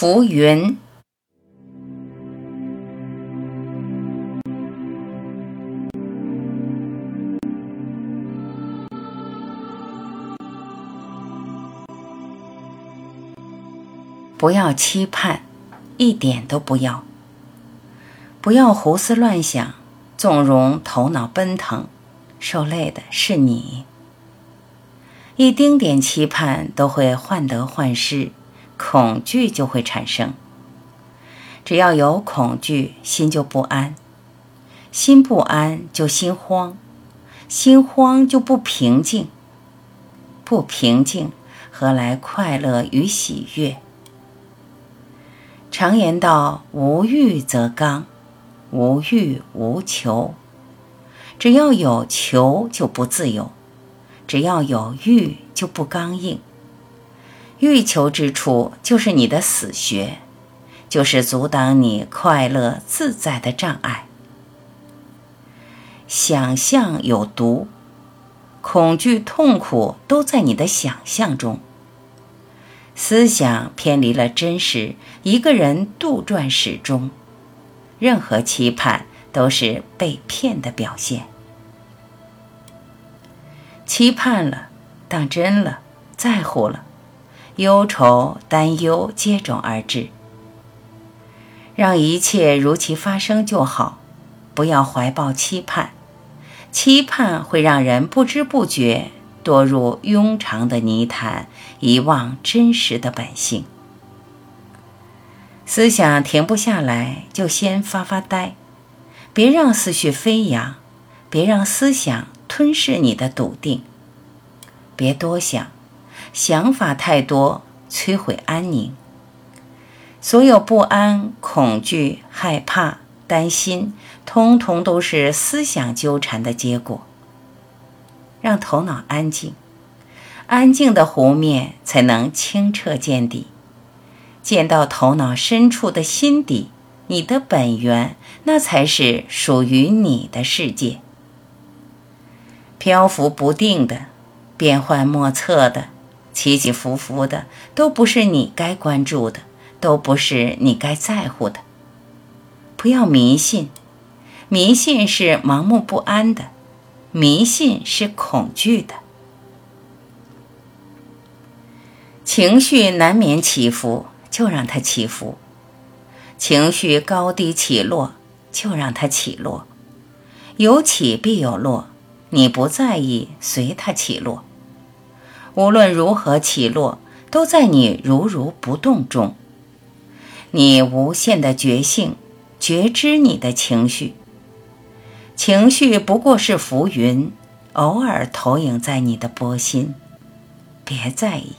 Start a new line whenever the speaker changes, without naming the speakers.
浮云，不要期盼，一点都不要。不要胡思乱想，纵容头脑奔腾，受累的是你。一丁点期盼都会患得患失。恐惧就会产生。只要有恐惧，心就不安；心不安就心慌，心慌就不平静。不平静，何来快乐与喜悦？常言道：“无欲则刚，无欲无求。”只要有求，就不自由；只要有欲，就不刚硬。欲求之处就是你的死穴，就是阻挡你快乐自在的障碍。想象有毒，恐惧、痛苦都在你的想象中。思想偏离了真实，一个人杜撰始终。任何期盼都是被骗的表现。期盼了，当真了，在乎了。忧愁、担忧接踵而至，让一切如其发生就好，不要怀抱期盼。期盼会让人不知不觉堕入庸常的泥潭，遗忘真实的本性。思想停不下来，就先发发呆，别让思绪飞扬，别让思想吞噬你的笃定，别多想。想法太多，摧毁安宁。所有不安、恐惧、害怕、担心，通通都是思想纠缠的结果。让头脑安静，安静的湖面才能清澈见底，见到头脑深处的心底，你的本源，那才是属于你的世界。漂浮不定的，变幻莫测的。起起伏伏的都不是你该关注的，都不是你该在乎的。不要迷信，迷信是盲目不安的，迷信是恐惧的。情绪难免起伏，就让它起伏；情绪高低起落，就让它起落。有起必有落，你不在意，随它起落。无论如何起落，都在你如如不动中。你无限的觉性，觉知你的情绪。情绪不过是浮云，偶尔投影在你的波心，别在意。